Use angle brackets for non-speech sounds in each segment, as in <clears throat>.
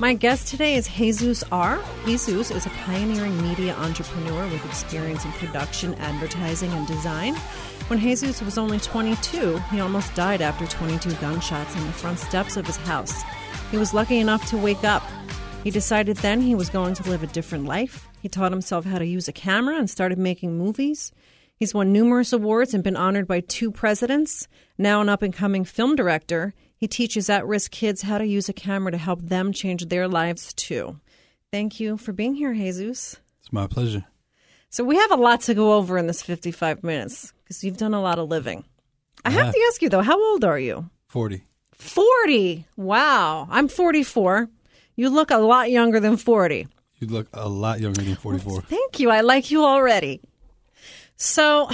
My guest today is Jesus R. Jesus is a pioneering media entrepreneur with experience in production, advertising, and design. When Jesus was only 22, he almost died after 22 gunshots on the front steps of his house. He was lucky enough to wake up. He decided then he was going to live a different life. He taught himself how to use a camera and started making movies. He's won numerous awards and been honored by two presidents. Now, an up and coming film director, he teaches at risk kids how to use a camera to help them change their lives too. Thank you for being here, Jesus. It's my pleasure. So, we have a lot to go over in this 55 minutes because you've done a lot of living. I have to ask you, though, how old are you? 40. 40. Wow. I'm 44. You look a lot younger than 40. You look a lot younger than 44. Thank you. I like you already. So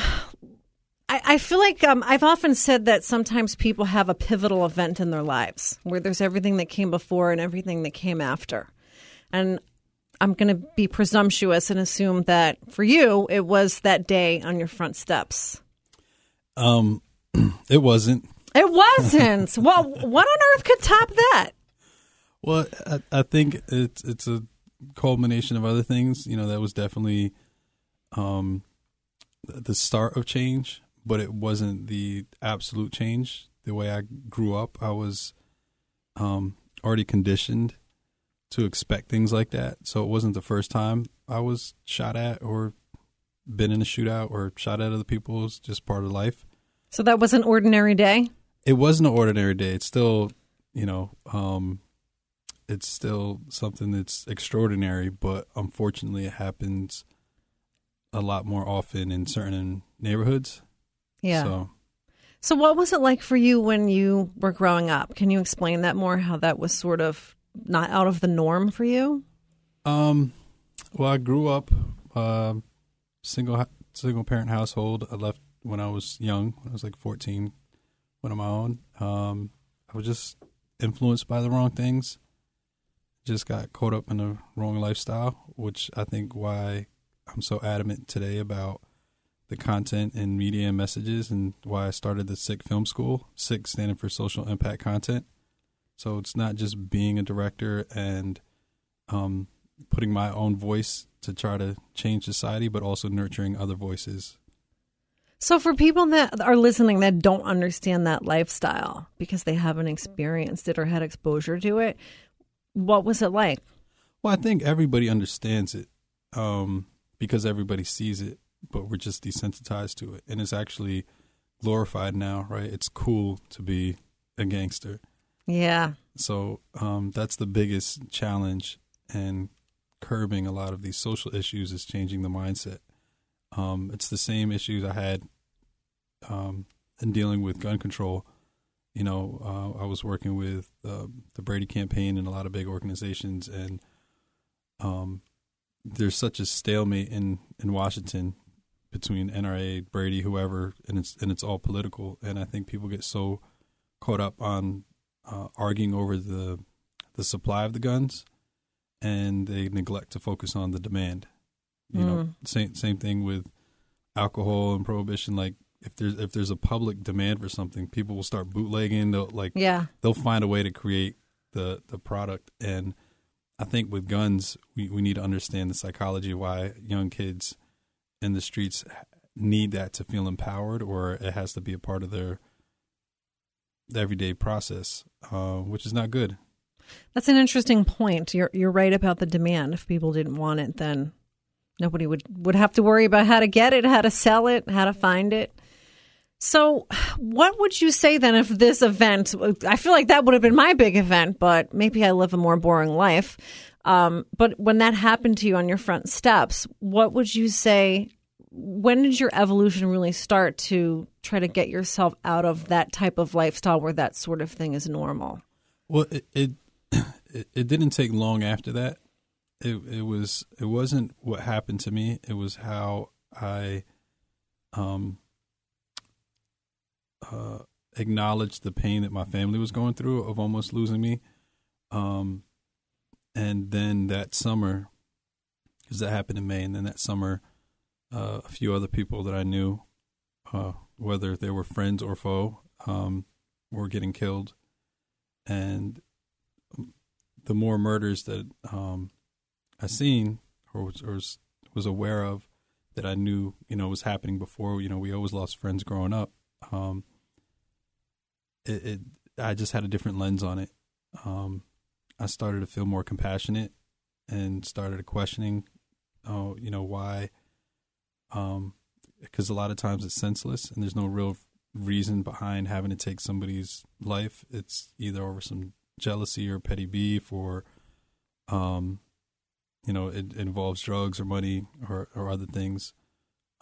I, I feel like um, I've often said that sometimes people have a pivotal event in their lives where there's everything that came before and everything that came after. And I'm going to be presumptuous and assume that for you, it was that day on your front steps. Um, <clears throat> it wasn't. It wasn't. <laughs> well, what on earth could top that? Well, I, I think it's it's a culmination of other things. You know, that was definitely um, the start of change, but it wasn't the absolute change. The way I grew up, I was um, already conditioned to expect things like that. So it wasn't the first time I was shot at or been in a shootout or shot at other people. It was just part of life. So that was an ordinary day? It wasn't an ordinary day. It's still, you know, um, it's still something that's extraordinary, but unfortunately it happens a lot more often in certain neighborhoods. Yeah. So So, what was it like for you when you were growing up? Can you explain that more? How that was sort of not out of the norm for you? Um, well, I grew up uh, single single parent household. I left when I was young. When I was like fourteen, went on my own. Um, I was just influenced by the wrong things. Just got caught up in the wrong lifestyle, which I think why I'm so adamant today about the content and media and messages, and why I started the SICK Film School. SICK standing for Social Impact Content. So it's not just being a director and um, putting my own voice to try to change society, but also nurturing other voices. So, for people that are listening that don't understand that lifestyle because they haven't experienced it or had exposure to it, what was it like? Well, I think everybody understands it um, because everybody sees it, but we're just desensitized to it. And it's actually glorified now, right? It's cool to be a gangster. Yeah. So um, that's the biggest challenge and curbing a lot of these social issues is changing the mindset. Um, it's the same issues I had um, in dealing with gun control. You know, uh, I was working with uh, the Brady campaign and a lot of big organizations, and um, there's such a stalemate in, in Washington between NRA, Brady, whoever, and it's and it's all political. And I think people get so caught up on uh, arguing over the the supply of the guns, and they neglect to focus on the demand. You know, same same thing with alcohol and prohibition. Like if there's if there's a public demand for something, people will start bootlegging. They'll like Yeah. they'll find a way to create the the product. And I think with guns, we we need to understand the psychology of why young kids in the streets need that to feel empowered, or it has to be a part of their everyday process, uh, which is not good. That's an interesting point. You're you're right about the demand. If people didn't want it, then nobody would would have to worry about how to get it, how to sell it, how to find it. So, what would you say then if this event? I feel like that would have been my big event, but maybe I live a more boring life. Um, but when that happened to you on your front steps, what would you say? When did your evolution really start to try to get yourself out of that type of lifestyle where that sort of thing is normal? Well, it it, <clears throat> it, didn't take long after that. It it was it wasn't what happened to me. It was how I um uh acknowledged the pain that my family was going through of almost losing me. Um and then that summer because that happened in May and then that summer uh, a few other people that I knew uh whether they were friends or foe um were getting killed and the more murders that um, I seen or was, or was aware of that I knew you know was happening before. You know, we always lost friends growing up. Um, it, it I just had a different lens on it. Um, I started to feel more compassionate and started questioning, oh, you know, why? Um, because a lot of times it's senseless and there's no real reason behind having to take somebody's life. It's either over some jealousy or petty beef or, um, you know, it, it involves drugs or money or, or other things.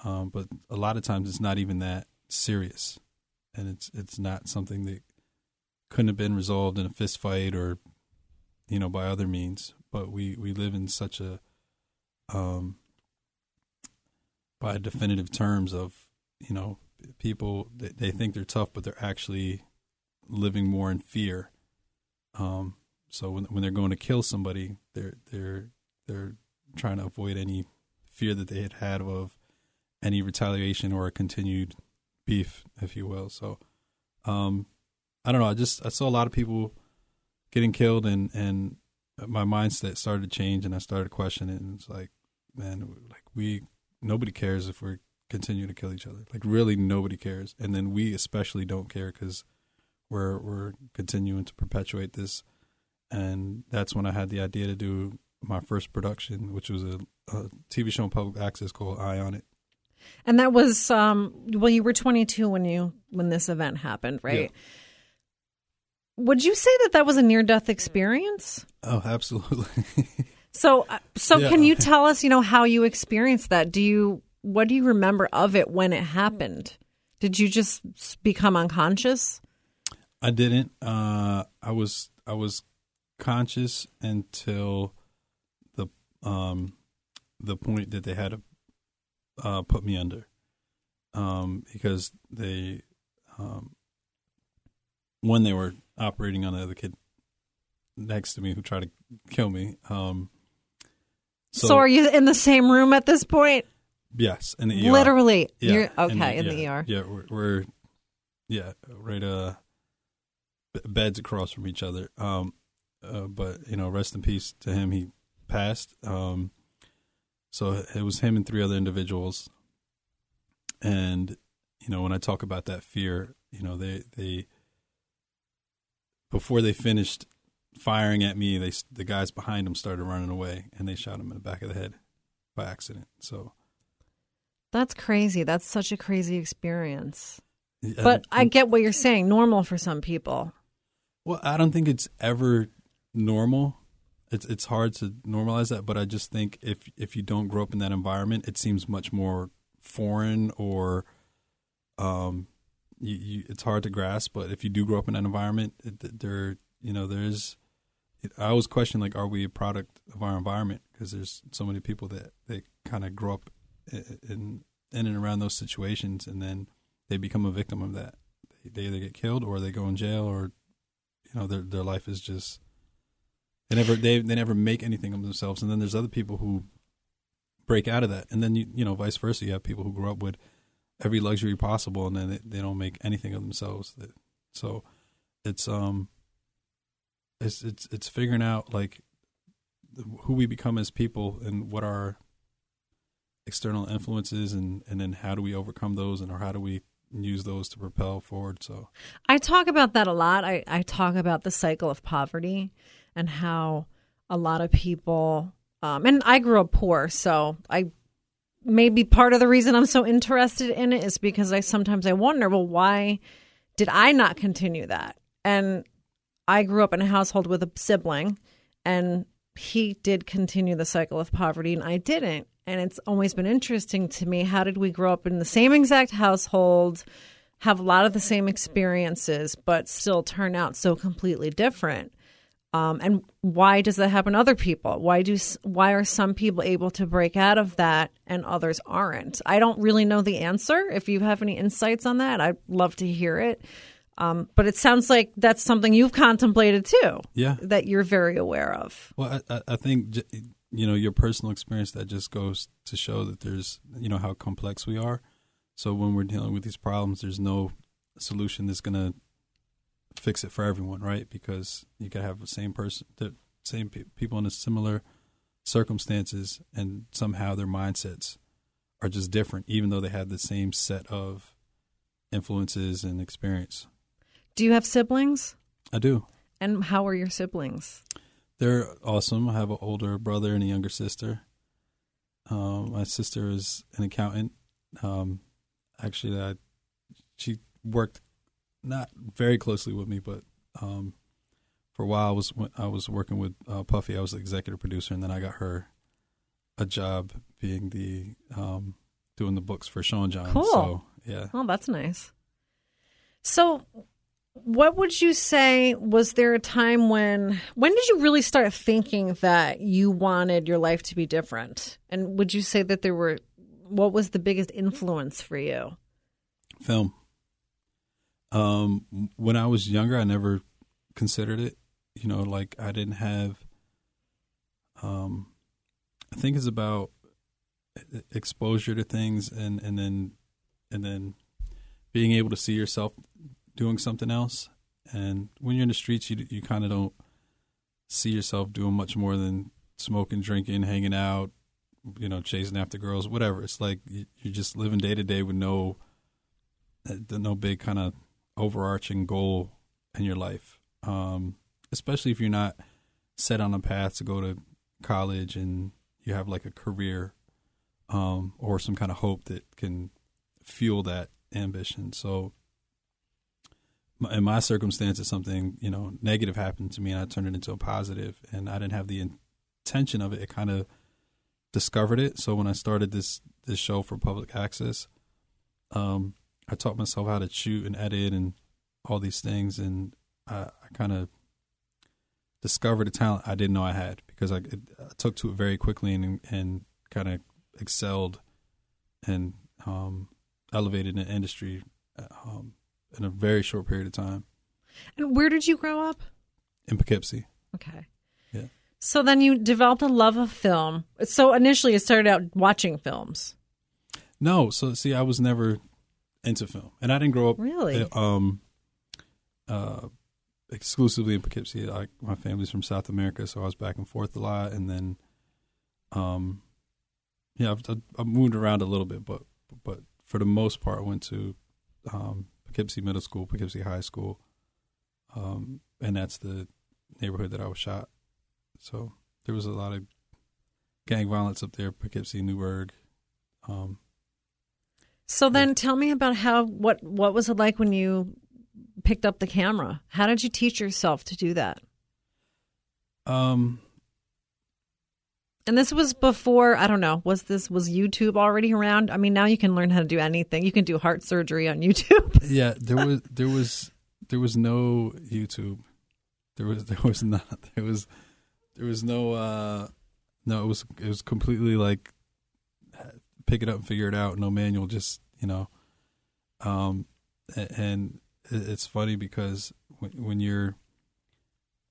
Um, but a lot of times it's not even that serious, and it's it's not something that couldn't have been resolved in a fist fight or, you know, by other means. But we we live in such a, um, by definitive terms of, you know, people they, they think they're tough, but they're actually living more in fear. Um, so when when they're going to kill somebody, they're they're they're trying to avoid any fear that they had had of any retaliation or a continued beef, if you will. So, um, I don't know. I just I saw a lot of people getting killed, and and my mindset started to change, and I started questioning. And it's like, man, like we nobody cares if we continue to kill each other. Like really, nobody cares, and then we especially don't care because we're we're continuing to perpetuate this. And that's when I had the idea to do my first production, which was a, a TV show on public access called Eye on It. And that was um well you were 22 when you when this event happened, right? Yeah. Would you say that that was a near death experience? Oh, absolutely. <laughs> So uh, so Yeah. can you tell us, you know, how you experienced that? Do you what do you remember of it when it happened? Did you just become unconscious? I didn't. Uh, I was I was conscious until the um the point that they had to uh, put me under, um, because they um when they were operating on the other kid next to me who tried to kill me. Um, So, are you in the same room at this point? yes, in the ER. Literally. Yeah, You're okay in the, yeah, ER. Yeah, we're, we're yeah right uh beds across from each other. Um, uh, but you know, rest in peace to him. He passed. Um, so it was him and three other individuals. And you know, when I talk about that fear, you know, they they before they finished firing at me, they the guys behind them started running away, and they shot him in the back of the head by accident. So. That's crazy. That's such a crazy experience. But I get what you're saying, normal for some people. Well, I don't think it's ever normal. It's it's hard to normalize that, but I just think if if you don't grow up in that environment, it seems much more foreign or um you, you it's hard to grasp, but if you do grow up in that environment, it, there you know, there's I always question like are we a product of our environment? Because there's so many people that they kind of grow up i- in in and around those situations and then they become a victim of that. They, they either get killed or they go in jail or you know their their life is just they never they they never make anything of themselves. And then there's other people who break out of that. And then you you know vice versa. You have people who grow up with every luxury possible and then they, they don't make anything of themselves so it's um it's it's it's figuring out like who we become as people and what our external influences and and then how do we overcome those and or how do we use those to propel forward so I talk about that a lot. I, I talk about the cycle of poverty and how a lot of people, um, and I grew up poor, so I maybe part of the reason I'm so interested in it is because I sometimes I wonder, well, why did I not continue that? And I grew up in a household with a sibling, and he did continue the cycle of poverty, and I didn't. And it's always been interesting to me how did we grow up in the same exact household, have a lot of the same experiences, but still turn out so completely different? Um, and why does that happen to other people? Why do why are some people able to break out of that and others aren't? I don't really know the answer. If you have any insights on that, I'd love to hear it. Um, but it sounds like that's something you've contemplated too. Yeah. that you're very aware of. Well, I, I- think you know your personal experience that just goes to show that there's you know how complex we are. So when we're dealing with these problems, there's no solution that's gonna fix it for everyone, right? Because you could have the same person, the same pe- people in a similar circumstances, and somehow their mindsets are just different, even though they have the same set of influences and experience. Do you have siblings? I do. And how are your siblings? They're awesome. I have an older brother and a younger sister. Um, my sister is an accountant. Um, actually, I, she worked not very closely with me, but um, for a while I was I was working with uh, Puffy. I was the executive producer, and then I got her a job being the um, doing the books for Sean John. Cool. So yeah. Oh, that's nice. So, what would you say was there a time when when did you really start thinking that you wanted your life to be different? And would you say that there were what was the biggest influence for you? Film. Um, when I was younger, I never considered it. You know, like I didn't have. Um, I think it's about exposure to things, and and then and then being able to see yourself doing something else. And when you're in the streets, you you kind of don't see yourself doing much more than smoking, drinking, hanging out, you know, chasing after girls, whatever. It's like you- you're just living day to day with no, uh, no big kind of overarching goal in your life. Um, especially if you're not set on a path to go to college and you have like a career, um, or some kind of hope that can fuel that ambition. So, in my circumstances, something you know negative happened to me, and I turned it into a positive, and I didn't have the intention of it. It kind of discovered it. So when I started this this show for public access, um, I taught myself how to shoot and edit and all these things, and I, I kind of discovered a talent I didn't know I had because I, it, I took to it very quickly and and kind of excelled and um, elevated in the industry um, in a very short period of time And where did you grow up? in Poughkeepsie. Okay. Yeah. So then you developed a love of film. So initially, you started out watching films. No, so see, I was never into film, and I didn't grow up Really? uh, um, uh, exclusively in Poughkeepsie. Like my family's from South America, so I was back and forth a lot, and then, um, yeah, I've, I've moved around a little bit, but but for the most part, I went to um, Poughkeepsie Middle School, Poughkeepsie High School, um, and that's the neighborhood that I was shot. So there was a lot of gang violence up there, Poughkeepsie, Newburgh. Um, So then, tell me about how what what was it like when you picked up the camera? How did you teach yourself to do that? um, And this was before I don't know. Was this was YouTube already around? I mean, now you can learn how to do anything. You can do heart surgery on <laughs> YouTube. yeah there was there was there was no youtube there was there was not there was there was no uh no it was it was completely like pick it up and figure it out no manual just you know? Um and it's funny because when, you're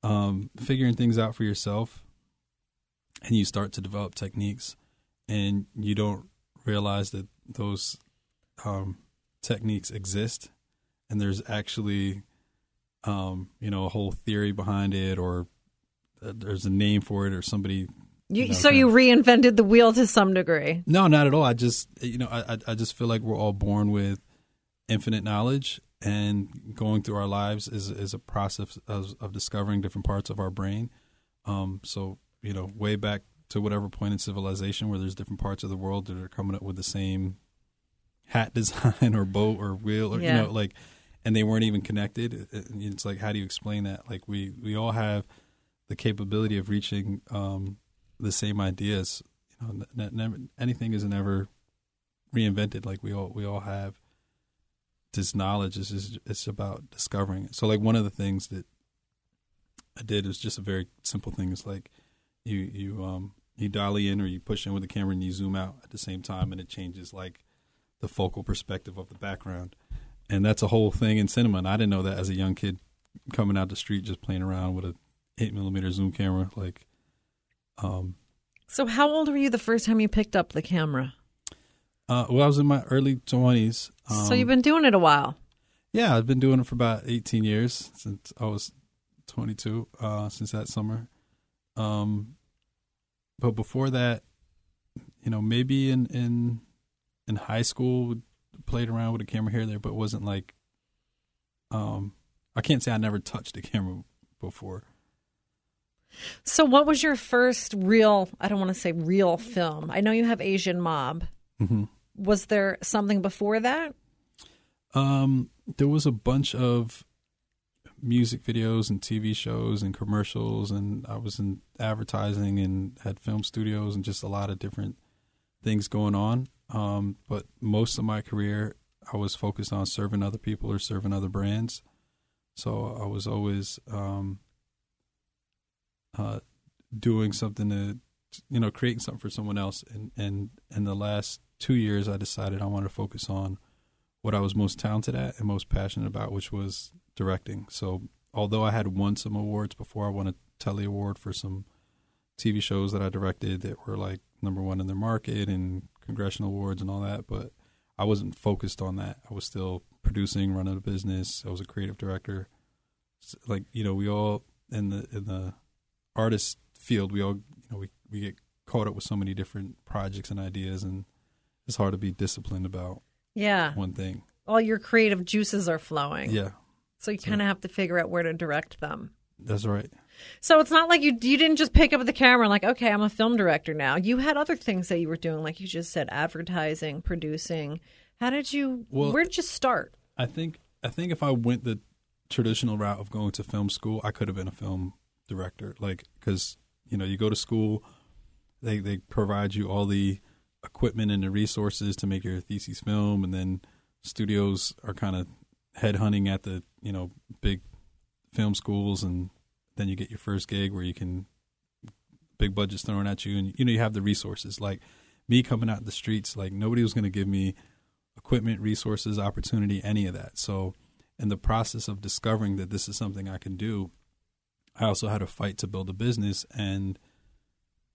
um figuring things out for yourself and you start to develop techniques and you don't realize that those um techniques exist and there's actually um you know a whole theory behind it or uh, there's a name for it or somebody You, know, so you reinvented the wheel to some degree. no not at all. I just you know i I- just feel like we're all born with infinite knowledge and going through our lives is is a process of, of discovering different parts of our brain. Um so you know way back to whatever point in civilization where there's different parts of the world that are coming up with the same hat <laughs> design or boat or wheel or Yeah. you know like and they weren't even connected. It- it- it's like how do you explain that? Like we we all have the capability of reaching um the same ideas you know ne- ne- never anything is never reinvented like we all we all have. This knowledge is just it's about discovering it. So like one of the things that i did was just a very simple thing. It's like you you um you dial in or you push in with the camera and you zoom out at the same time and it changes like the focal perspective of the background. And that's a whole thing in cinema. And i didn't know that as a young kid coming out the street just playing around with a 8 millimeter zoom camera like um So how old were you the first time you picked up the camera? uh well i was in my early 20s um, so you've been doing it a while. yeah i've been doing it for about 18 years since i was 22 uh since that summer Um, but before that, you know, maybe in in in high school, played around with a camera here and there, but wasn't like. Um, I can't say I never touched a camera before. So, what was your first real? I don't want to say real film. I know you have Asian Mob. Mm-hmm. Was there something before that? Um, there was a bunch of music videos and TV shows and commercials, and I was in advertising and had film studios and just a lot of different things going on. Um, but most of my career, I was focused on serving other people or serving other brands. So I was always um, uh, doing something to, you know, creating something for someone else. And and in the last two years, I decided I wanted to focus on what I was most talented at and most passionate about, which was directing. So although I had won some awards before, I won a Telly Award for some TV shows that I directed that were like number one in their market and congressional awards and all that, but I wasn't focused on that. I was still producing, running a business. I was a creative director. Like you know, we all in the in the artist field, we all you know we we get caught up with so many different projects and ideas, and it's hard to be disciplined about Yeah. one thing. All your creative juices are flowing. Yeah, So you kind of have to figure out where to direct them. that's right. So it's not like you you didn't just pick up the camera and like, okay, I'm a film director now. You had other things that you were doing, like you just said, advertising, producing. How did you? Well- where did you start? I think I think if I went the traditional route of going to film school, I could have been a film director. Like because you know you go to school, they they provide you all the equipment and the resources to make your thesis film, and then studios are kind of headhunting at the you know big film schools, and then you get your first gig where you can big budgets thrown at you, and you know you have the resources. Like me coming out the streets, like nobody was going to give me equipment, resources, opportunity, any of that. So, in the process of discovering that this is something I can do, I also had to fight to build a business and,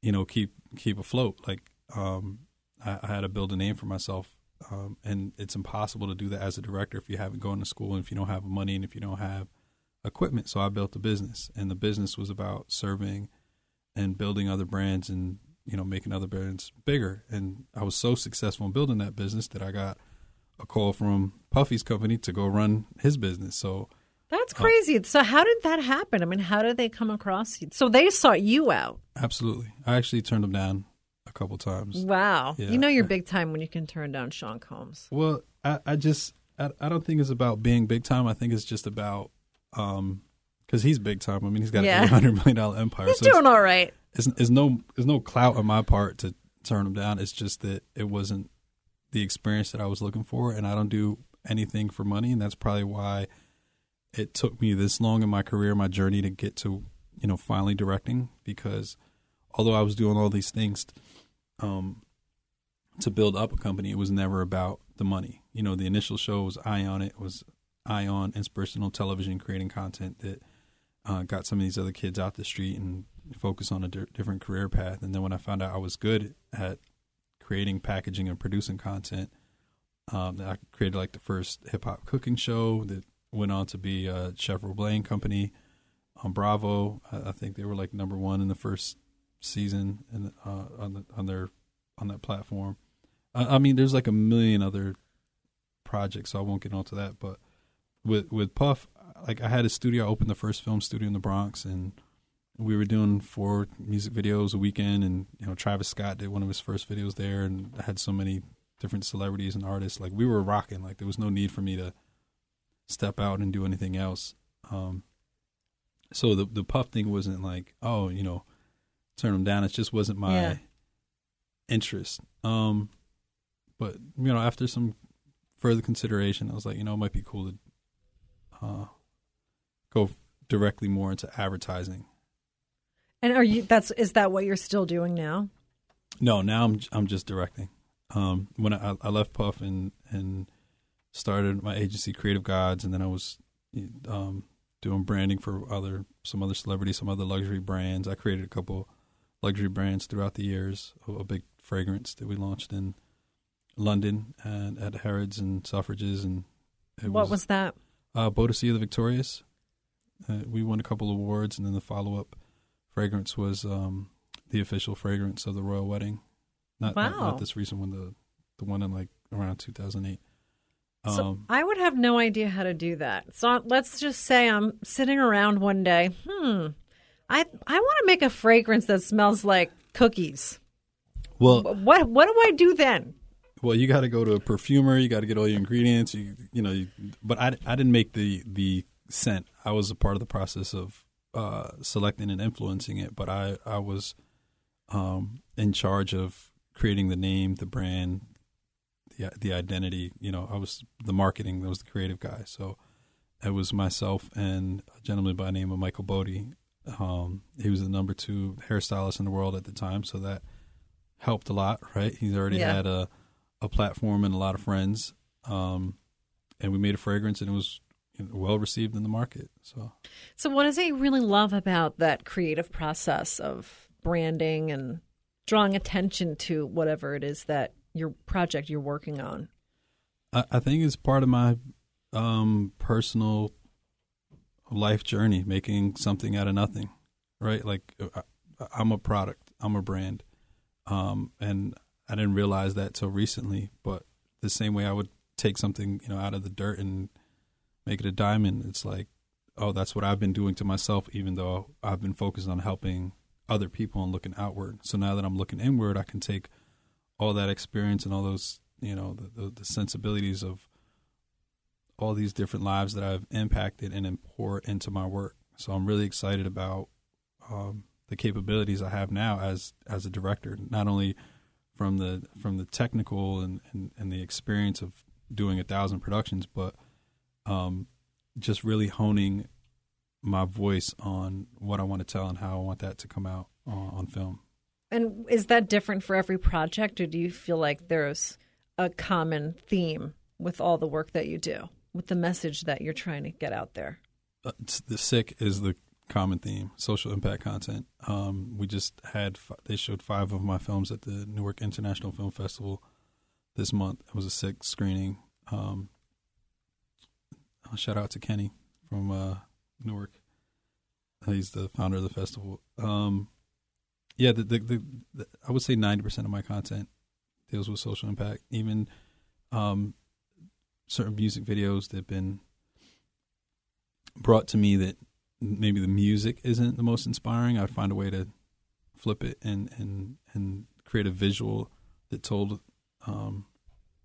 you know, keep keep afloat. Like, um, I, I had to build a name for myself, um, and it's impossible to do that as a director if you haven't gone to school and if you don't have money and if you don't have equipment. So I built a business, and the business was about serving and building other brands and you know making other brands bigger. And I was so successful in building that business that I got a call from Puffy's company to go run his business. So That's crazy. so how did that happen? I mean, how did they come across you? So they sought you out. absolutely, I actually turned them down a couple times. Wow. Yeah. You know you're big time when you can turn down Sean Combs. Well, I, I just I, I don't think it's about being big time. I think it's just about um because he's big time. I mean, he's got Yeah. a hundred million dollar empire. He's so doing all right. it's, it's no it's no clout on my part to turn him down. It's just that it wasn't the experience that I was looking for, and I don't do anything for money, and that's probably why it took me this long in my career, my journey to get to you know finally directing. Because although I was doing all these things, um, to build up a company, it was never about the money. You know, the initial show was Ion. It was Ion inspirational television, creating content that uh, got some of these other kids out the street and focus on a di- different career path. And then when I found out I was good at creating, packaging, and producing content, um, I created like the first hip hop cooking show that went on to be a Chef company on Bravo. I, I think they were like number one in the first season and uh, on the on their on that platform. I, I mean, there's like a million other projects, so I won't get onto that. But with with Puff, like I had a studio. I opened the first film studio in the Bronx, and we were doing four music videos a weekend. And you know, Travis Scott did one of his first videos there, and I had so many different celebrities and artists. Like we were rocking. Like there was no need for me to step out and do anything else. Um, so the the Puff thing wasn't like, oh, you know, turn them down. It just wasn't my Yeah. interest. Um, but you know, after some further consideration, I was like, you know, it might be cool to uh, go directly more into advertising. And are you that's is that what you're still doing now? No, now I'm I'm just directing. Um, when I, I left Puff and and started my agency, Creative Gods, and then I was um, doing branding for other some other celebrities, some other luxury brands. I created a couple luxury brands throughout the years. A, a big fragrance that we launched in London and at Harrods and Selfridges, and it what was that? uh, Boadicea the Victorious. Uh, we won a couple awards, and then the follow up fragrance was um, the official fragrance of the royal wedding. Not, not, Wow. not this recent one, the the one in like around 2008. So Um, I would have no idea how to do that. So let's just say I'm sitting around one day. Hmm. I I want to make a fragrance that smells like cookies. well, What what do I do then? well, you got to go to a perfumer. You got to get all your ingredients. You you know, you, but I, I didn't make the the scent. I was a part of the process of uh, selecting and influencing it. But I I was um, in charge of creating the name, the brand, the the identity. You know, I was the marketing. I was the creative guy. So it was myself and a gentleman by the name of Michael Boadi. Um, he was the number two hairstylist in the world at the time, so that helped a lot. Right? He's already Yeah. had a a platform and a lot of friends. Um, and we made a fragrance, and it was well received in the market. So So what is it you really love about that creative process of branding and drawing attention to whatever it is that your project you're working on? I, I think it's part of my um, personal life journey, making something out of nothing, right? Like I, I'm a product, I'm a brand, um, and I didn't realize that till recently. But the same way I would take something, you know, out of the dirt and make it a diamond, it's like, oh, that's what I've been doing to myself, even though I've been focused on helping other people and looking outward. So now that I'm looking inward, I can take all that experience and all those, you know, the, the, the sensibilities of all these different lives that I've impacted and pour into my work. So I'm really excited about um, the capabilities I have now as as a director, not only from the from the technical and, and, and the experience of doing a thousand productions, but um, just really honing my voice on what I want to tell and how I want that to come out uh, on film. And is that different for every project, or do you feel like there's a common theme with all the work that you do, with the message that you're trying to get out there? uh, the sick is the common theme social impact content. Um, we just had fi- they showed five of my films at the newark international film festival this month. It was a sick screening. Um, shout out to kenny from uh, newark. He's the founder of the festival. Um, yeah the, the, the, the i would say 90% of my content deals with social impact even um, certain music videos that have been brought to me that maybe the music isn't the most inspiring, I'd find a way to flip it and and and create a visual that told um,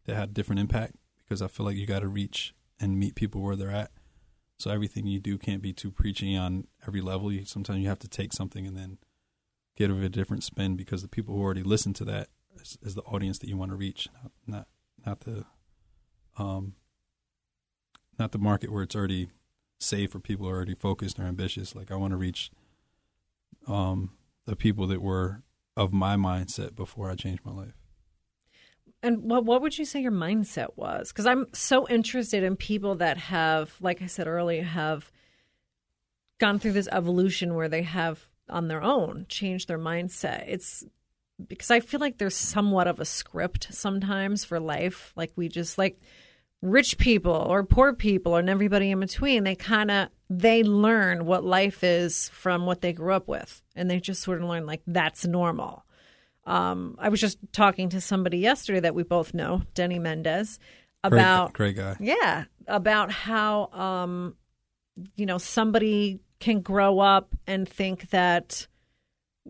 that had different impact because I feel like you got to reach and meet people where they're at. So everything you do can't be too preachy on every level. You, sometimes you have to take something and then give it a different spin because the people who already listen to that is, is the audience that you want to reach, not not, not the um not the market where it's already safe for people who are already focused or ambitious. Like I want to reach um, the people that were of my mindset before I changed my life. And what what would you say your mindset was? Because I'm so interested in people that have, like I said earlier, have gone through this evolution where they have on their own change their mindset. It's because I feel like there's somewhat of a script sometimes for life. Like we just like rich people or poor people and everybody in between. They kind of they learn what life is from what they grew up with, and they just sort of learn like that's normal. Um, I was just talking to somebody yesterday that we both know, Denny Mendez, about great, great guy. yeah, about how um, you know somebody can grow up and think that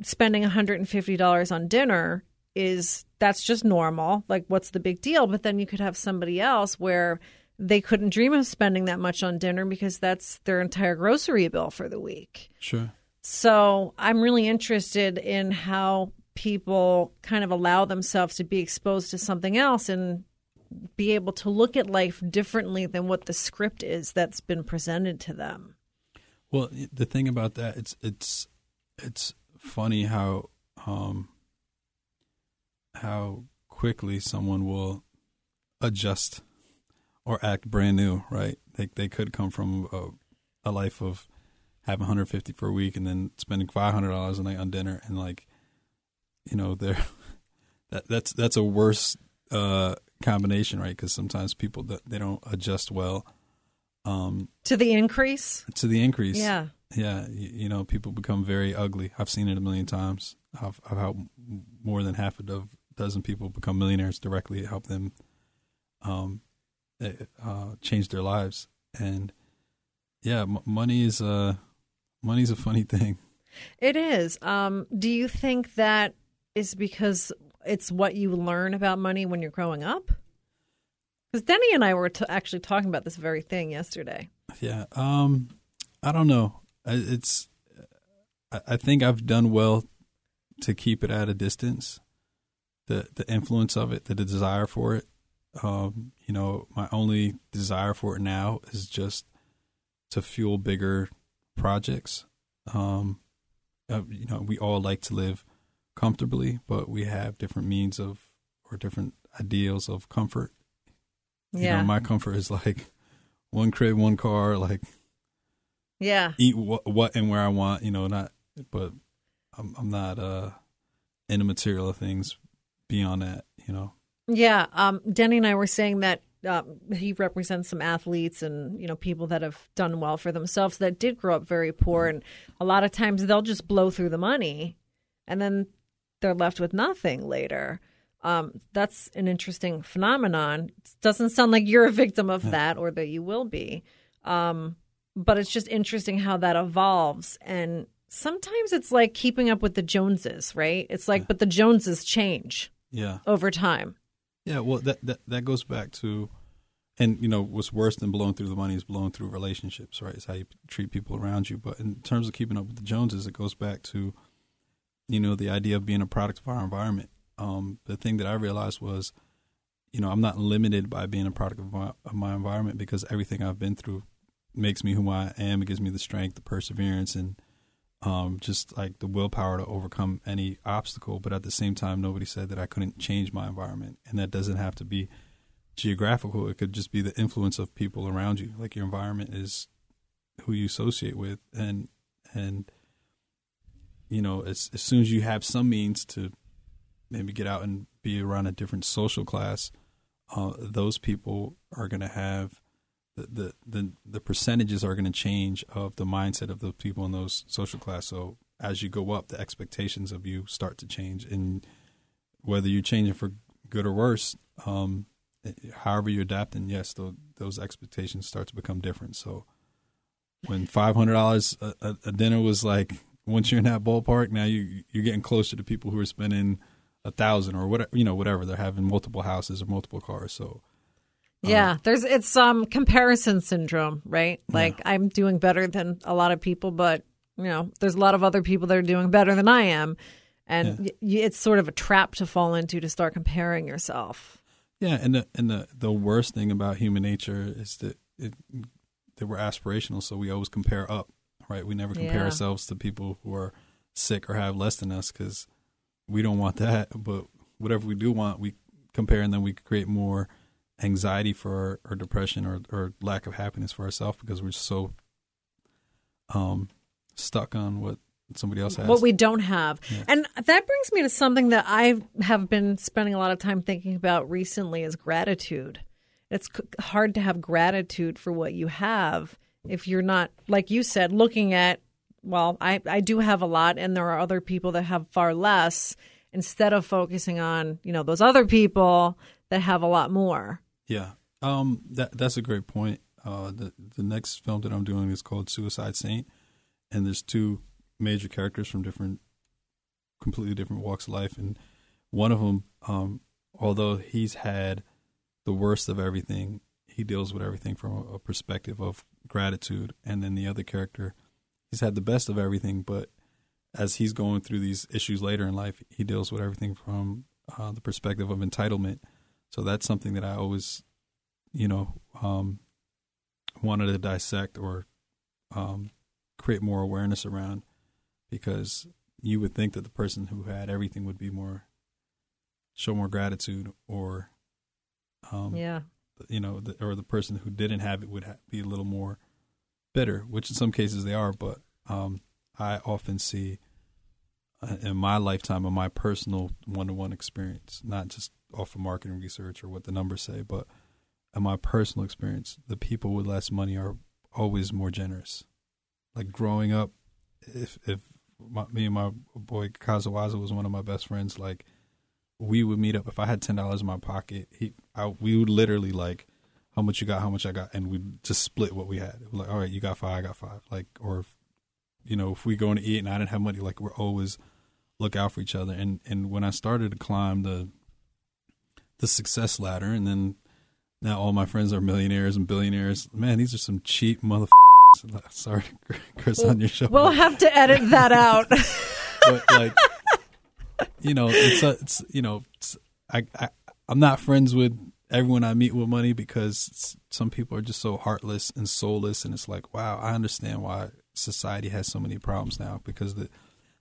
spending $150 on dinner is that's just normal. Like, what's the big deal? But then you could have somebody else where they couldn't dream of spending that much on dinner because that's their entire grocery bill for the week. Sure. So I'm really interested in how people kind of allow themselves to be exposed to something else and be able to look at life differently than what the script is that's been presented to them. Well, the thing about that, it's it's it's funny how um, how quickly someone will adjust or act brand new, right? They they could come from a, a life of having 150 for a week and then spending 500 dollars a night on dinner, and like, you know, they're <laughs> that that's that's a worse uh, combination, right? Because sometimes people they don't adjust well um, To the increase? to the increase. Yeah. Yeah, you, you, know, people become very ugly. I've seen it a million times. I've, I've helped more than half a dozen people become millionaires directly, help them um, eh, uh, change their lives. And yeah, m- money is a money's a funny <laughs> thing. It is. Um, do you think that is because it's what you learn about money when you're growing up? Because Denny and I were t- actually talking about this very thing yesterday. Yeah. Um, I don't know. It's. I think I've done well to keep it at a distance. The the influence of it, the desire for it. Um, you know, my only desire for it now is just to fuel bigger projects. Um, uh, you know, we all like to live comfortably, but we have different means of or different ideals of comfort. Yeah. You know, my comfort is like one crib, one car, like yeah, eat what, what and where I want. You know, not but I'm I'm not uh into material things beyond that. You know. Yeah, um, Denny and I were saying that um, he represents some athletes and you know people that have done well for themselves that did grow up very poor, and a lot of times they'll just blow through the money, and then they're left with nothing later. Um, that's an interesting phenomenon. It doesn't sound like you're a victim of that or that you will be. Um, but it's just interesting how that evolves. And sometimes it's like keeping up with the Joneses, right? It's like, yeah. but the Joneses change yeah. over time. Yeah, well, that, that, that goes back to, and you know, what's worse than blowing through the money is blowing through relationships, right? It's how you treat people around you. But in terms of keeping up with the Joneses, it goes back to you know, the idea of being a product of our environment. Um, the thing that I realized was, you know, I'm not limited by being a product of my, of my environment because everything I've been through makes me who I am. It gives me the strength, the perseverance, and um, just like the willpower to overcome any obstacle. But at the same time, nobody said that I couldn't change my environment, and that doesn't have to be geographical. It could just be the influence of people around you. Like your environment is who you associate with, and and you know, as as soon as you have some means to maybe get out and be around a different social class, uh, those people are going to have the, the the the percentages are going to change of the mindset of the people in those social class. So as you go up, the expectations of you start to change, and whether you're changing for good or worse, um, however you're adapting, yes, those, those expectations start to become different. So when five hundred dollars a, a dinner was like once you're in that ballpark, now you you're getting closer to people who are spending a thousand or whatever you know whatever they're having multiple houses or multiple cars. So yeah, um, there's it's um comparison syndrome, right? Like yeah. I'm doing better than a lot of people, but you know, there's a lot of other people that are doing better than I am, and yeah. y- it's sort of a trap to fall into to start comparing yourself. Yeah, and the and the the worst thing about human nature is that it that we're aspirational, so we always compare up right? We never compare yeah. ourselves to people who are sick or have less than us because we don't want that. <laughs> But whatever we do want, we compare and then we create more anxiety for our, or depression or, or lack of happiness for ourselves because we're so um, stuck on what somebody else has. What we don't have. Yeah. And that brings me to something that I have been spending a lot of time thinking about recently is gratitude. It's hard to have gratitude for what you have if you're not like you said looking at well I, I do have a lot and there are other people that have far less instead of focusing on you know those other people that have a lot more. Yeah. Um that that's a great point. Uh the the next film that i'm doing is called suicide saint and there's two major characters from different completely different walks of life and one of them um although he's had the worst of everything he deals with everything from a perspective of gratitude, and then the other character, he's had the best of everything, but as he's going through these issues later in life, he deals with everything from uh, the perspective of entitlement. So that's something that I always, you know, um, wanted to dissect or um, create more awareness around, because you would think that the person who had everything would be more show more gratitude or um, yeah you know, the, or the person who didn't have it would ha- be a little more bitter, which in some cases they are. But um, I often see uh, in my lifetime, in my personal one-to-one experience, not just off of marketing research or what the numbers say, but in my personal experience, the people with less money are always more generous. like growing up, if if my, me and my boy Kazawaza was one of my best friends, like we would meet up. If I had ten dollars in my pocket, he I, we would literally like how much you got, how much I got, and we'd just split what we had. Like, all right, you got five, I got five. Like, or if, you know, if we going to eat and I didn't have money, like we're always look out for each other. And and when I started to climb the the success ladder, and then now all my friends are millionaires and billionaires. Man, these are some cheap motherfuckers. <laughs> Sorry, Chris, on your show. We'll have to edit that out. <laughs> but like, you know, it's, a, it's you know, it's, I, I I'm not friends with everyone I meet with money because some people are just so heartless and soulless, and it's like, wow, I understand why society has so many problems now because the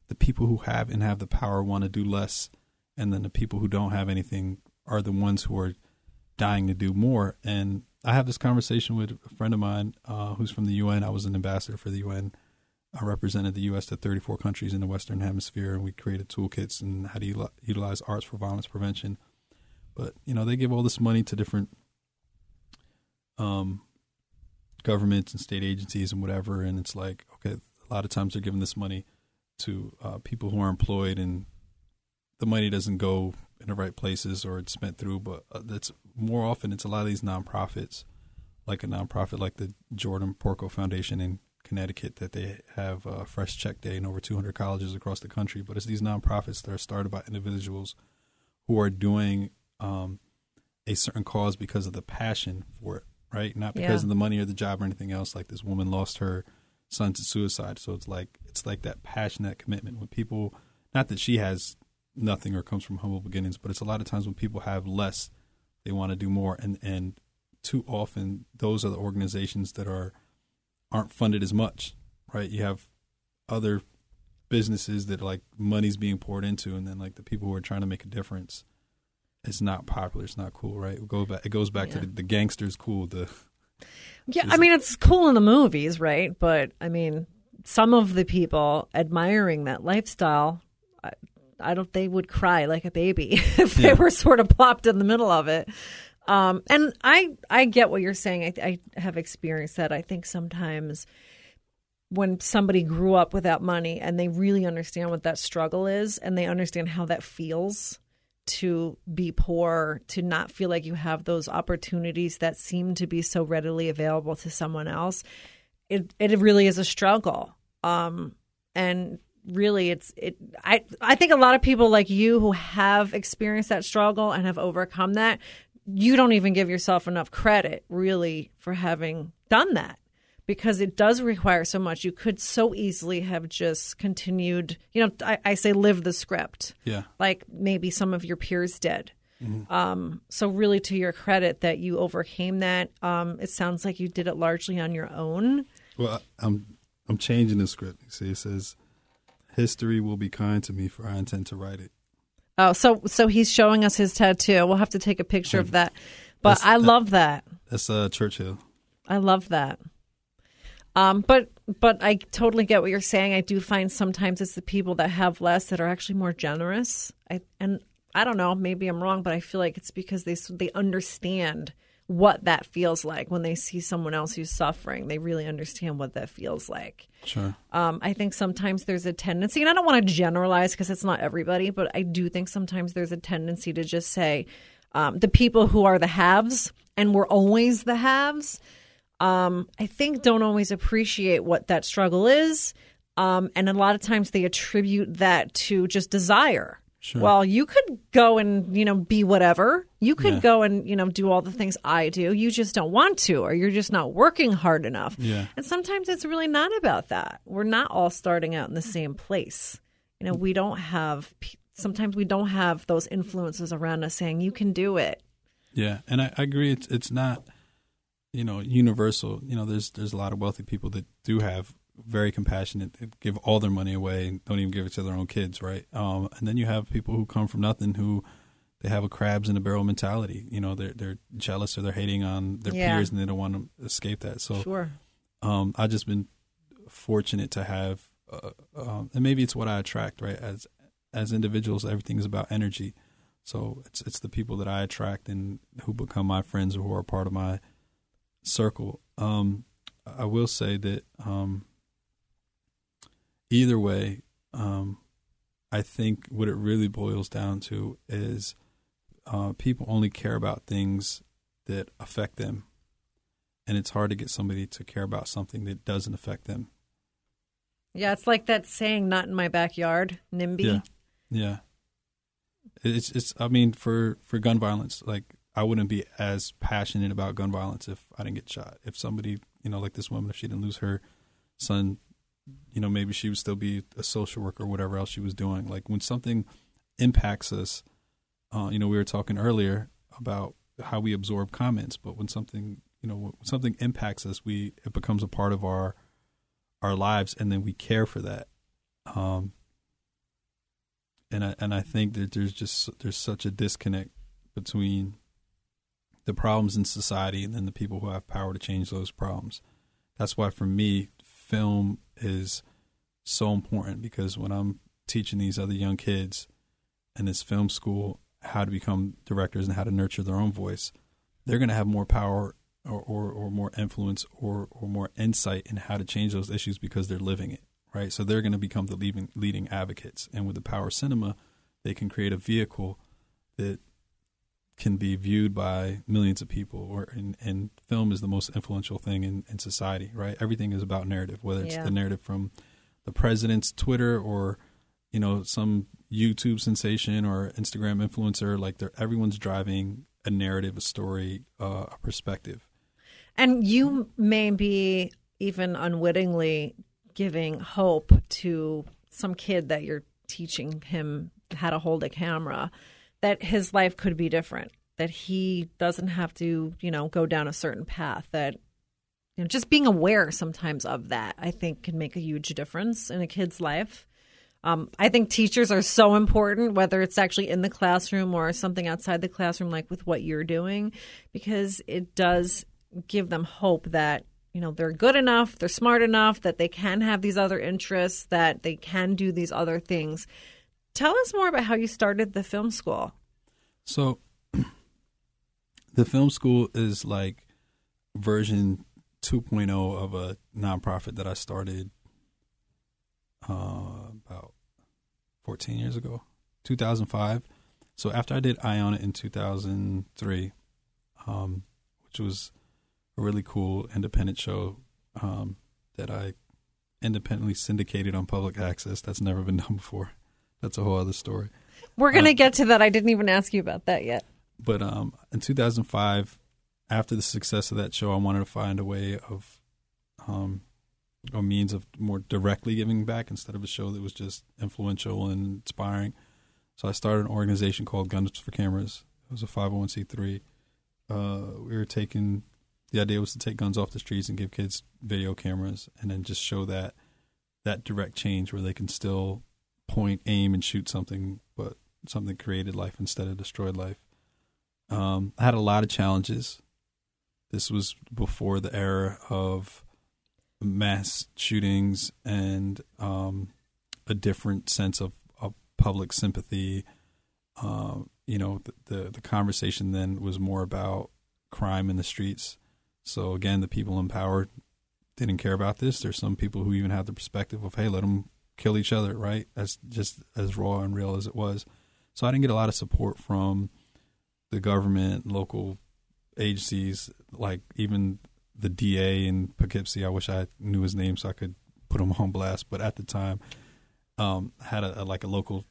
the people who have and have the power want to do less, and then the people who don't have anything are the ones who are dying to do more. And I have this conversation with a friend of mine uh, who's from the UN. I was an ambassador for the UN. I represented the U.S. to 34 countries in the Western Hemisphere, and we created toolkits and how to utilize arts for violence prevention. But you know, they give all this money to different um, governments and state agencies and whatever, and it's like, okay, a lot of times they're giving this money to uh, people who are employed, and the money doesn't go in the right places or it's spent through. But uh, that's more often it's a lot of these nonprofits, like a nonprofit like the Jordan Porco Foundation in Connecticut, that they have a Fresh Check Day in over 200 colleges across the country. But it's these nonprofits that are started by individuals who are doing um, a certain cause because of the passion for it, right? Not because yeah. of the money or the job or anything else. Like this woman lost her son to suicide, so it's like it's like that passion, that commitment. When people, not that she has nothing or comes from humble beginnings, but it's a lot of times when people have less, they want to do more, and and too often those are the organizations that are aren't funded as much, right? You have other businesses that like money's being poured into, and then like the people who are trying to make a difference, it's not popular, it's not cool, right? It goes back, it goes back yeah. to the, the gangsters cool. The yeah, I mean it's cool in the movies, right? But I mean, some of the people admiring that lifestyle I don't they would cry like a baby <laughs> if they were sort of plopped in the middle of it. Um, and I I get what you're saying. I, I have experienced that. I think sometimes when somebody grew up without money and they really understand what that struggle is and they understand how that feels to be poor, to not feel like you have those opportunities that seem to be so readily available to someone else, it it really is a struggle. Um, and really it's it I I think a lot of people like you who have experienced that struggle and have overcome that you don't even give yourself enough credit really for having done that because it does require so much you could so easily have just continued you know I, I say live the script yeah like maybe some of your peers did mm-hmm. um, so really to your credit that you overcame that um, it sounds like you did it largely on your own well I'm I'm changing the script you see it says History will be kind to me, for I intend to write it. Oh, so so he's showing us his tattoo. We'll have to take a picture of that. But that's, I love that. That's uh, Churchill. I love that. Um, but but I totally get what you're saying. I do find sometimes it's the people that have less that are actually more generous. I and I don't know. Maybe I'm wrong, but I feel like it's because they they understand what that feels like when they see someone else who's suffering. They really understand what that feels like. Sure. Um, I think sometimes there's a tendency, and I don't want to generalize because it's not everybody, but I do think sometimes there's a tendency to just say um, the people who are the haves and we're always the haves. Um, I think don't always appreciate what that struggle is. Um, and a lot of times they attribute that to just desire. Sure. Well, you could go and, you know, be whatever. You could yeah. go and, you know, do all the things I do. You just don't want to, or you're just not working hard enough. Yeah. And sometimes it's really not about that. We're not all starting out in the same place. You know, we don't have, sometimes we don't have those influences around us saying, you can do it. Yeah. And I, I agree. It's, it's not, you know, universal. You know, there's, there's a lot of wealthy people that do have very compassionate, give all their money away and don't even give it to their own kids, right? Um, and then you have people who come from nothing who they have a crabs in a barrel mentality. You know, they're they're jealous or they're hating on their yeah. peers and they don't want to escape that. So, sure. um, I've just been fortunate to have, uh, um, and maybe it's what I attract, right? As as individuals, everything is about energy. So it's it's the people that I attract and who become my friends or who are part of my circle. Um, I will say that um, either way, um, I think what it really boils down to is uh, people only care about things that affect them, and it's hard to get somebody to care about something that doesn't affect them. Yeah, it's like that saying, "Not in my backyard," NIMBY. Yeah, yeah. It's it's. I mean, for for gun violence, like I wouldn't be as passionate about gun violence if I didn't get shot. If somebody, you know, like this woman, if she didn't lose her son, you know, maybe she would still be a social worker or whatever else she was doing. Like when something impacts us, uh, you know, we were talking earlier about how we absorb comments, but when something, you know, when something impacts us, we it becomes a part of our our lives, and then we care for that. Um, and I and I think that there's just there's such a disconnect between the problems in society and then the people who have power to change those problems. That's why for me, film is so important because when I'm teaching these other young kids in this film school how to become directors and how to nurture their own voice, they're going to have more power or, or, or more influence or, or more insight in how to change those issues because they're living it, right? So they're going to become the leading, leading advocates. And with the power of cinema, they can create a vehicle that can be viewed by millions of people or and, and film is the most influential thing in, in society right? Everything is about narrative whether it's Yeah. the narrative from the president's twitter or you know some youtube sensation or instagram influencer like they're everyone's driving a narrative a story uh, a perspective. And you may be even unwittingly giving hope to some kid that you're teaching him how to hold a camera that his life could be different, that he doesn't have to, you know, go down a certain path, that you know, just being aware sometimes of that, I think can make a huge difference in a kid's life. Um, I think teachers are so important, whether it's actually in the classroom or something outside the classroom, like with what you're doing, because it does give them hope that you know they're good enough, they're smart enough, that they can have these other interests, that they can do these other things. Tell us more about how you started the film school. So <clears throat> the film school is like version 2.0 of a nonprofit that I started uh, about 14 years ago, 2005. So after I did Iona in 2003, um, which was a really cool independent show um, that I independently syndicated on public access. That's never been done before. That's a whole other story. We're going to get to that. I didn't even ask you about that yet. But um, in 2005, after the success of that show, I wanted to find a way of, um, a means of more directly giving back instead of a show that was just influential and inspiring. So I started an organization called Guns for Cameras. It was a 501c3. Uh, we were taking the idea was to take guns off the streets and give kids video cameras, and then just show that that direct change where they can still point, aim, and shoot something, but something created life instead of destroyed life. Um, I had a lot of challenges. This was before the era of mass shootings and um, a different sense of, of public sympathy. Um, you know, the, the the conversation then was more about crime in the streets. So again, the people in power didn't care about this. There's some people who even had the perspective of, hey, let them kill each other, right? That's just as raw and real as it was. So I didn't get a lot of support from the government, local agencies, like even the DA in Poughkeepsie. I wish I knew his name so I could put him <laughs> on blast. But at the time, um, had a, a like a local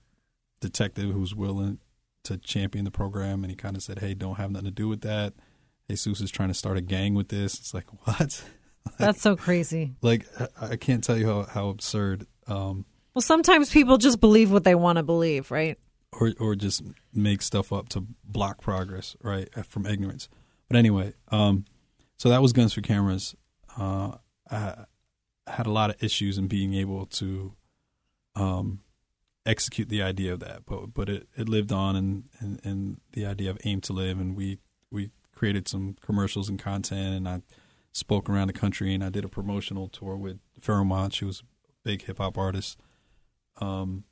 detective who was willing to champion the program, and he kind of said, "Hey, don't have nothing to do with that." Hezues is trying to start a gang with this. It's like <laughs> what? That's so crazy. like I, I can't tell you how how absurd. Um, Well, sometimes people just believe what they want to believe, right? or or just make stuff up to block progress, right, from ignorance. But anyway, um, so that was Guns for Cameras. Uh, I, had a lot of issues in being able to um, execute the idea of that, but but it, it lived on, and, and and the idea of aim to live, and we we created some commercials and content, and I spoke around the country, and I did a promotional tour with Monch, who was big hip hop artist. Um,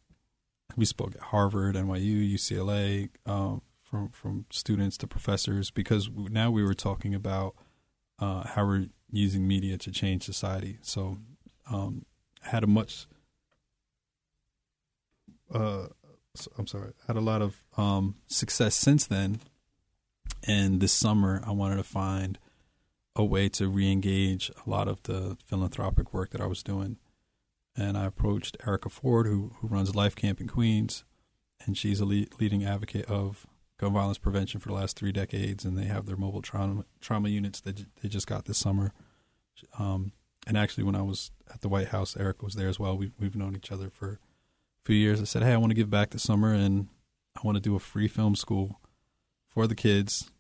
we spoke at Harvard, NYU, UCLA, um, from from students to professors, because now we were talking about uh, how we're using media to change society. So um, had a much uh, I'm sorry, had a lot of um, success since then. And this summer, I wanted to find a way to re-engage a lot of the philanthropic work that I was doing. And I approached Erica Ford, who who runs Life Camp in Queens, and she's a lead, leading advocate of gun violence prevention for the last three decades. And they have their mobile trauma trauma units that they just got this summer. Um, and actually, when I was at the White House, Erica was there as well. We've we've known each other for a few years. I said, "Hey, I want to give back this summer, and I want to do a free film school for the kids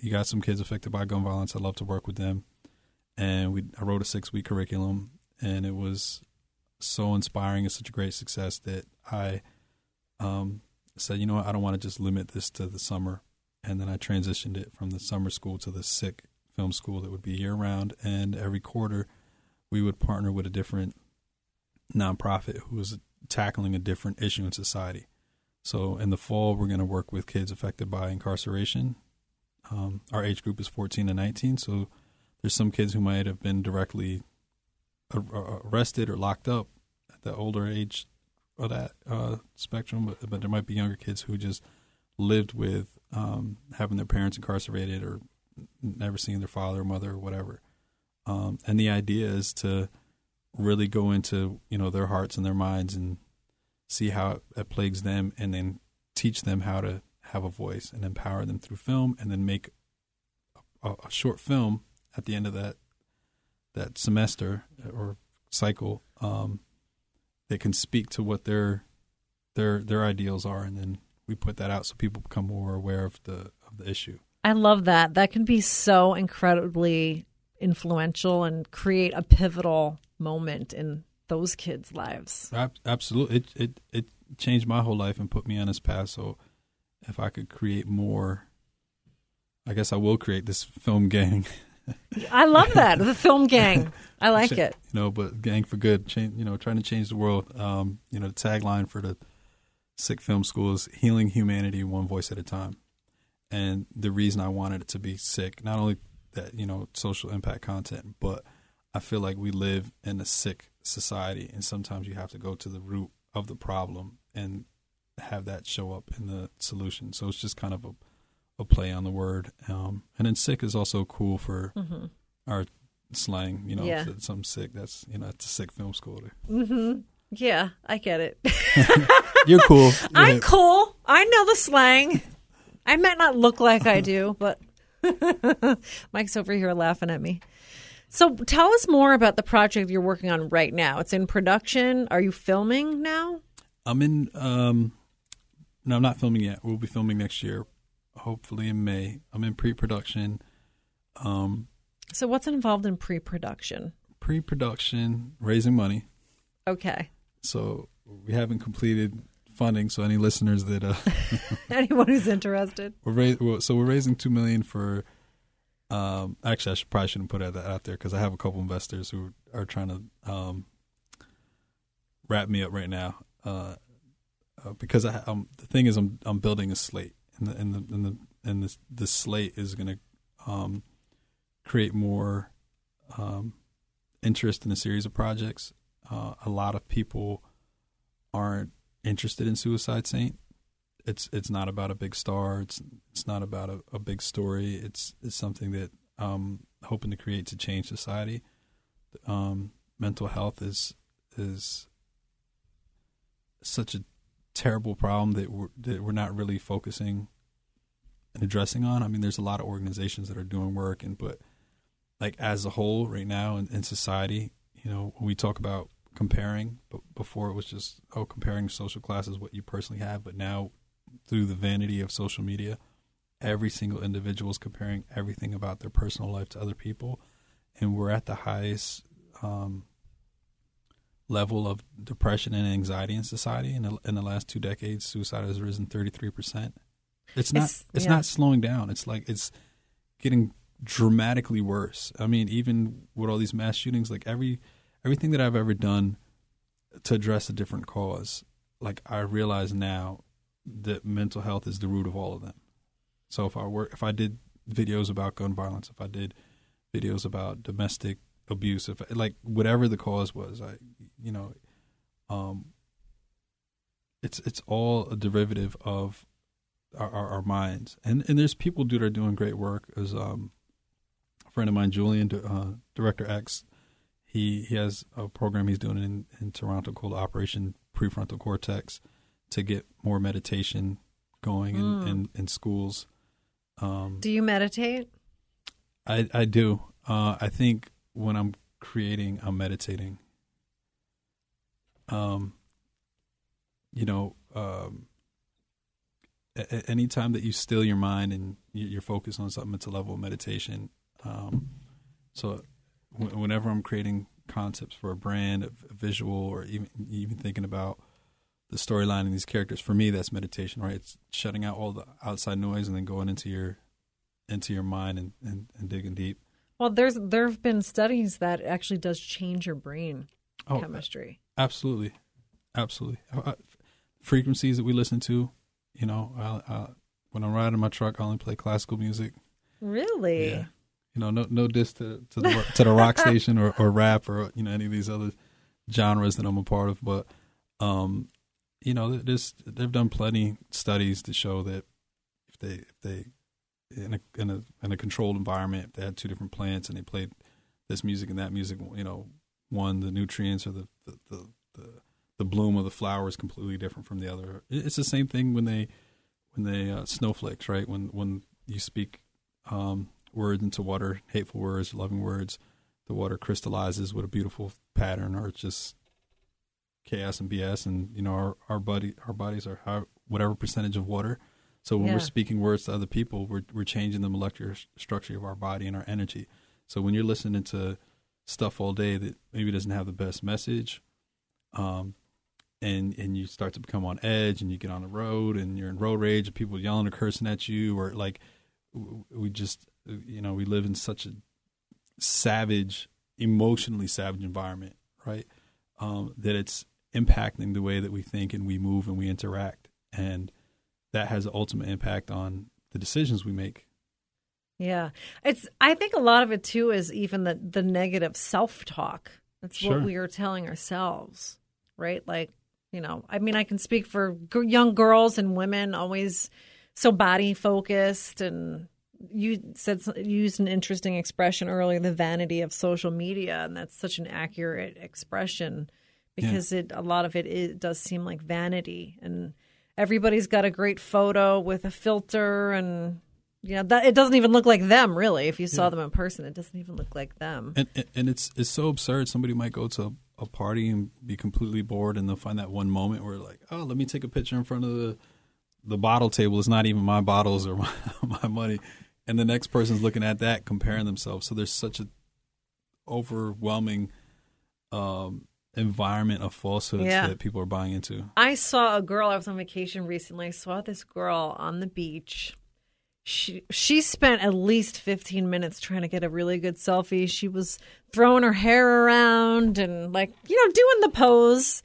you got some kids affected by gun violence. I'd love to work with them. And we I wrote a six week curriculum, and it was so inspiring and such a great success that I um, said, you know what, I don't want to just limit this to the summer. And then I transitioned it from the summer school to the SICK film school that would be year round. And every quarter, we would partner with a different nonprofit who was tackling a different issue in society. So in the fall, we're going to work with kids affected by incarceration um, our age group is 14 to 19, so there's some kids who might have been directly arrested or locked up at the older age of that uh, spectrum, but, but there might be younger kids who just lived with um, having their parents incarcerated or never seeing their father or mother or whatever. Um, and the idea is to really go into you know their hearts and their minds and see how it plagues them, and then teach them how to have a voice and empower them through film, and then make a, a short film at the end of that that semester or cycle um, that can speak to what their their their ideals are, and then we put that out so people become more aware of the of the issue. I love that. That can be so incredibly influential and create a pivotal moment in those kids' lives. Absolutely, it it it changed my whole life and put me on this path. So if I could create more, I guess I will create this film gang. <laughs> I love that the film gang. I <laughs> like it. You know, but gang for good. Change, you know, trying to change the world. Um, you know, the tagline for the SICK Film School is "Healing Humanity One Voice at a Time." And the reason I wanted it to be sick, not only that you know social impact content, but I feel like we live in a sick society, and sometimes you have to go to the root of the problem and have that show up in the solution. So it's just kind of a, a play on the word. Um, and then sick is also cool for mm-hmm. our slang. You know, yeah. something sick. That's you know, it's a sick film school. Mm-hmm. Yeah, I get it. <laughs> You're cool. <laughs> I'm cool. I know the slang. I might not look like I do, <laughs> but Mike's over here laughing at me. So tell us more about the project you're working on right now. It's in production. Are you filming now? I'm in um, no, I'm not filming yet. We'll be filming next year, hopefully in May. I'm in pre-production. Um, so what's involved in pre-production? Pre-production, raising money. Okay. So we haven't completed funding. So any listeners that uh, <laughs> anyone who's interested, <laughs> we're so we're raising two million for. Um, actually, I should, probably shouldn't put that out there because I have a couple investors who are trying to um, wrap me up right now. Uh, uh, because I, um, the thing is, I'm I'm building a slate, and the and the and the and this slate is going to um, create more um, interest in a series of projects. Uh, a lot of people aren't interested in Suicide Saint. It's it's not about a big star. It's it's not about a, a big story. It's it's something that I'm hoping to create to change society. Um, mental health is is such a terrible problem that we're, that we're not really focusing and addressing on. I mean, there's a lot of organizations that are doing work, and but like as a whole, right now in, in society, you know, we talk about comparing, but before it was just oh, comparing social classes, what you personally have, but now through the vanity of social media, every single individual is comparing everything about their personal life to other people, and we're at the highest um, level of depression and anxiety in society. In the, in the last two decades, suicide has risen 33%. It's not it's, it's yeah. not slowing down. It's like it's getting dramatically worse. I mean, even with all these mass shootings, like every everything that I've ever done to address a different cause, like I realize now that mental health is the root of all of them. So if I were if I did videos about gun violence, if I did videos about domestic abuse, if like whatever the cause was, I you know, um, it's it's all a derivative of our, our, our minds. And and there's people that are doing great work. As um, a friend of mine, Julien, uh, Director X, he he has a program he's doing in, in Toronto called Operation Prefrontal Cortex to get more meditation going in, Mm. in, in schools. Um, Do you meditate? I I do. Uh, I think when I'm creating, I'm meditating. Um, you know, um, a- anytime that you still your mind and you- you're focused on something, it's a level of meditation. Um, so, wh- whenever I'm creating concepts for a brand, a a visual, or even even thinking about the storyline and these characters, for me, that's meditation, right? It's shutting out all the outside noise and then going into your into your mind and, and, and digging deep. Well, there's there have been studies that actually does change your brain Oh, chemistry. absolutely, absolutely. Uh, uh, frequencies that we listen to, you know, I, I, when I'm riding my truck, I only play classical music. Really? Yeah, you know, no no diss to to the to the rock <laughs> station or, or rap or you know any of these other genres that I'm a part of, but um, you know, there's they've done plenty studies to show that if they if they in a in a in a controlled environment, they had two different plants and they played this music and that music, you know, one the nutrients or the the the, the, the bloom of the flower is completely different from the other. It's the same thing when they when they uh, snowflakes, right? When when you speak um, words into water, hateful words, loving words, the water crystallizes with a beautiful pattern, or it's just chaos and BS. And you know, our our body our bodies are how, whatever percentage of water. So when Yeah. we're speaking words to other people, we're we're changing the molecular structure of our body and our energy. So when you're listening to stuff all day that maybe doesn't have the best message, um, and and you start to become on edge, and you get on the road, and you're in road rage, and people yelling or cursing at you, or like we just you know we live in such a savage, emotionally savage environment, right? Um, that it's impacting the way that we think and we move and we interact, and that has an ultimate impact on the decisions we make. Yeah. It's I think a lot of it too is even the the negative self-talk. That's Sure. what we are telling ourselves, right? Like, you know, I mean I can speak for g- young girls and women always so body focused and you said you used an interesting expression earlier the vanity of social media and that's such an accurate expression because it a lot of it, it does seem like vanity and everybody's got a great photo with a filter and you know that it doesn't even look like them really if you saw Yeah. them in person it doesn't even look like them And and- and it's it's so absurd. Somebody might go to a party and be completely bored, and they'll find that one moment where like, oh, let me take a picture in front of the the bottle table. It's not even my bottles or <laughs> my, my money, and the next person's looking at that, comparing themselves. So there's such a overwhelming um, environment of falsehoods Yeah. that people are buying into. i saw a girl i was on vacation recently i saw this girl on the beach she she spent at least 15 minutes trying to get a really good selfie she was throwing her hair around and like you know doing the pose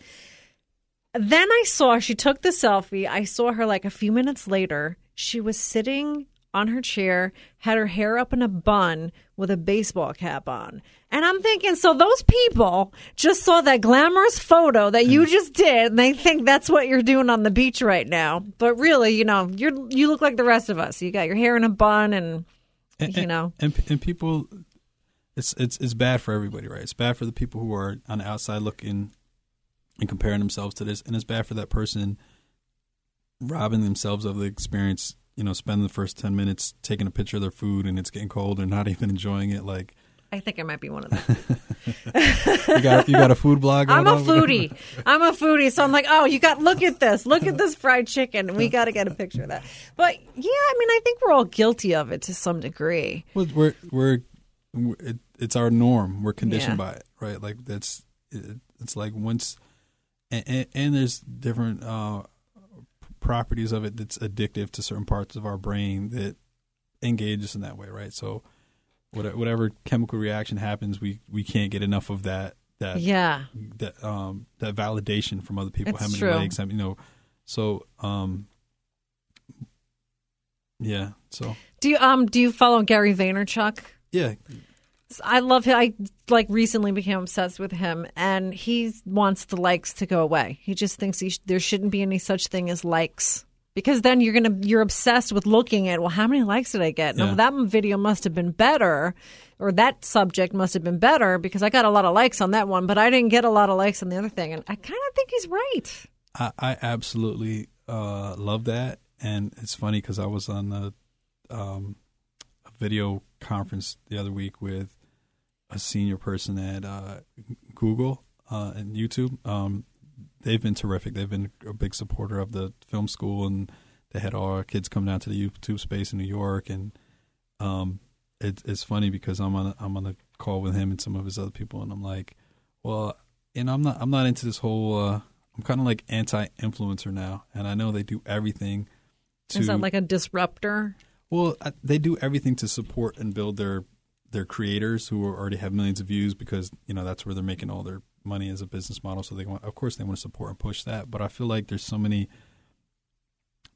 then I saw she took the selfie. I saw her like a few minutes later. She was sitting on her chair, had her hair up in a bun with a baseball cap on. And I'm thinking, so those people just saw that glamorous photo that you just did, and they think that's what you're doing on the beach right now. But really, you know, you're you look like the rest of us. You got your hair in a bun, and and, you know. and and people it's it's it's bad for everybody right it's bad for the people who are on the outside looking and comparing themselves to this and it's bad for that person robbing themselves of the experience you know spend the first 10 minutes taking a picture of their food and it's getting cold and not <laughs> even enjoying it like I think I might be one of <laughs> them. you got you got a food blog I'm a foodie. <laughs> I'm a foodie, so I'm like, oh, you got look at this, look at this fried chicken. We got to get a picture of that. But yeah, I mean, I think we're all guilty of it to some degree. Well, we're we're, we're it, it's our norm. We're conditioned Yeah. by it, right? Like that's it, it's like once, and, and, and there's different uh, properties of it that's addictive to certain parts of our brain that engage us in that way, right? So, whatever, whatever chemical reaction happens, we we can't get enough of that that Yeah, that um that validation from other people. It's how many true. legs? Many, you know? So um, yeah. So do you um do you follow Gary Vaynerchuk? yeah, I love him. I like recently became obsessed with him, and he wants the likes to go away. He just thinks he sh- there shouldn't be any such thing as likes because then you're gonna you're obsessed with looking at well, how many likes did I get? No, Yeah. that video must have been better, or that subject must have been better because I got a lot of likes on that one, but I didn't get a lot of likes on the other thing, and I kind of think he's right. I, I absolutely uh, love that, and it's funny because I was on the um, video conference the other week with a senior person at uh, Google uh, and YouTube. Um, they've been terrific. They've been a big supporter of the film school, and they had all our kids come down to the YouTube space in New York. And um, it, it's funny because I'm on a, I'm on a call with him and some of his other people, and I'm like, well, and I'm not I'm not into this whole. Uh, I'm kind of like anti-influencer now, and I know they do everything to. Is that like a disruptor? Well, they do everything to support and build their their creators who already have millions of views because you know that's where they're making all their money as a business model. So they want, of course, they want to support and push that. But I feel like there's so many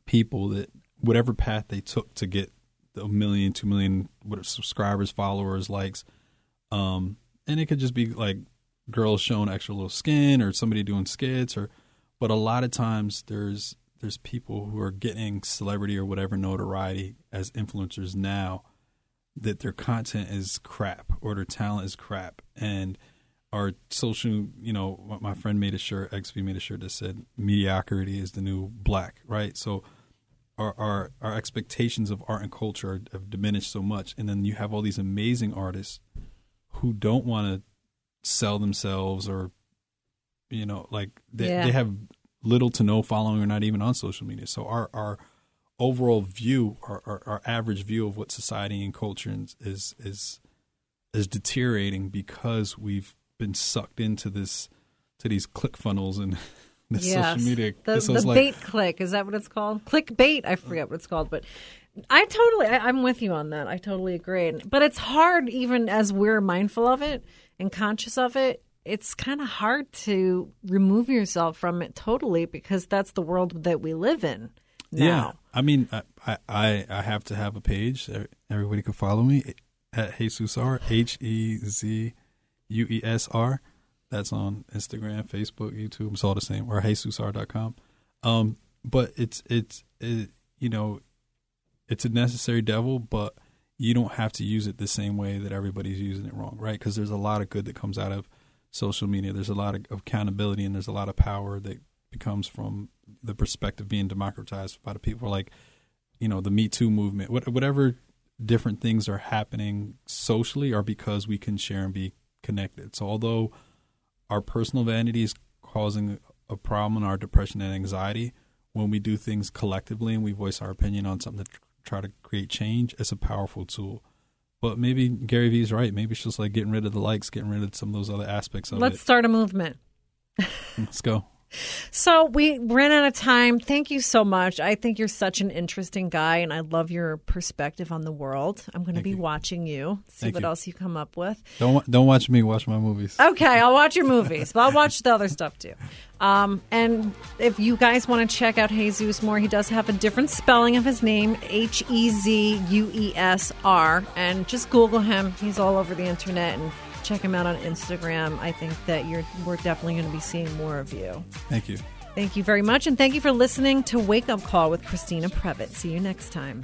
people that whatever path they took to get a million, two million, subscribers, followers, likes, um, and it could just be like girls showing extra little skin or somebody doing skits or, but a lot of times there's there's people who are getting celebrity or whatever notoriety as influencers now that their content is crap or their talent is crap. And our social you know my- friend made a shirt xv made a shirt that said mediocrity is the new black right? So our our, our expectations of art and culture have diminished so much. And then you have all these amazing artists who don't want to sell themselves or you know like they, Yeah. they have little to no following or not even on social media so our our overall view our, our, our average view of what society and culture is is is, is deteriorating because we've been sucked into this to these click funnels and <laughs> this yes. social media The, This the like- bait click is that what it's called? Click bait. I forget what it's called, but I totally I, I'm with you on that. I totally agree. But it's hard, even as we're mindful of it and conscious of it. It's kind of hard to remove yourself from it totally because that's the world that we live in now. Yeah, I mean, I, I- I have to have a page. Everybody can follow me at HezuesR H E Z U E S R. That's on Instagram, Facebook, YouTube. It's all the same. Or hezuesr.com. Um, but it's it's it, you know, it's a necessary devil, but you don't have to use it the same way that everybody's using it wrong, right? Because there's a lot of good that comes out of social media. There's a lot of accountability and there's a lot of power that becomes from the perspective being democratized by the people like you know the me too movement what, whatever different things are happening socially are because we can share and be connected so although our personal vanity is causing a problem in our depression and anxiety when we do things collectively and we voice our opinion on something to try to create change it's a powerful tool but maybe Gary Vee's right. Maybe it's just like getting rid of the likes, getting rid of some of those other aspects of it. Let's start a movement. Let's go. So we ran out of time. Thank you so much. I think you're such an interesting guy, and I love your perspective on the world. I'm going to Thank be you. watching you, see Thank what you. else you come up with. Don't don't watch me. Watch my movies. Okay, I'll watch your movies, but I'll watch the other stuff too. Um, and if you guys want to check out Hezues more, he does have a different spelling of his name H E Z U E S R. And just Google him. He's all over the internet and check him out on Instagram. I think that you're we're definitely going to be seeing more of you. Thank you. Thank you very much. And thank you for listening to Wake Up Call with Christina Previtt. See you next time.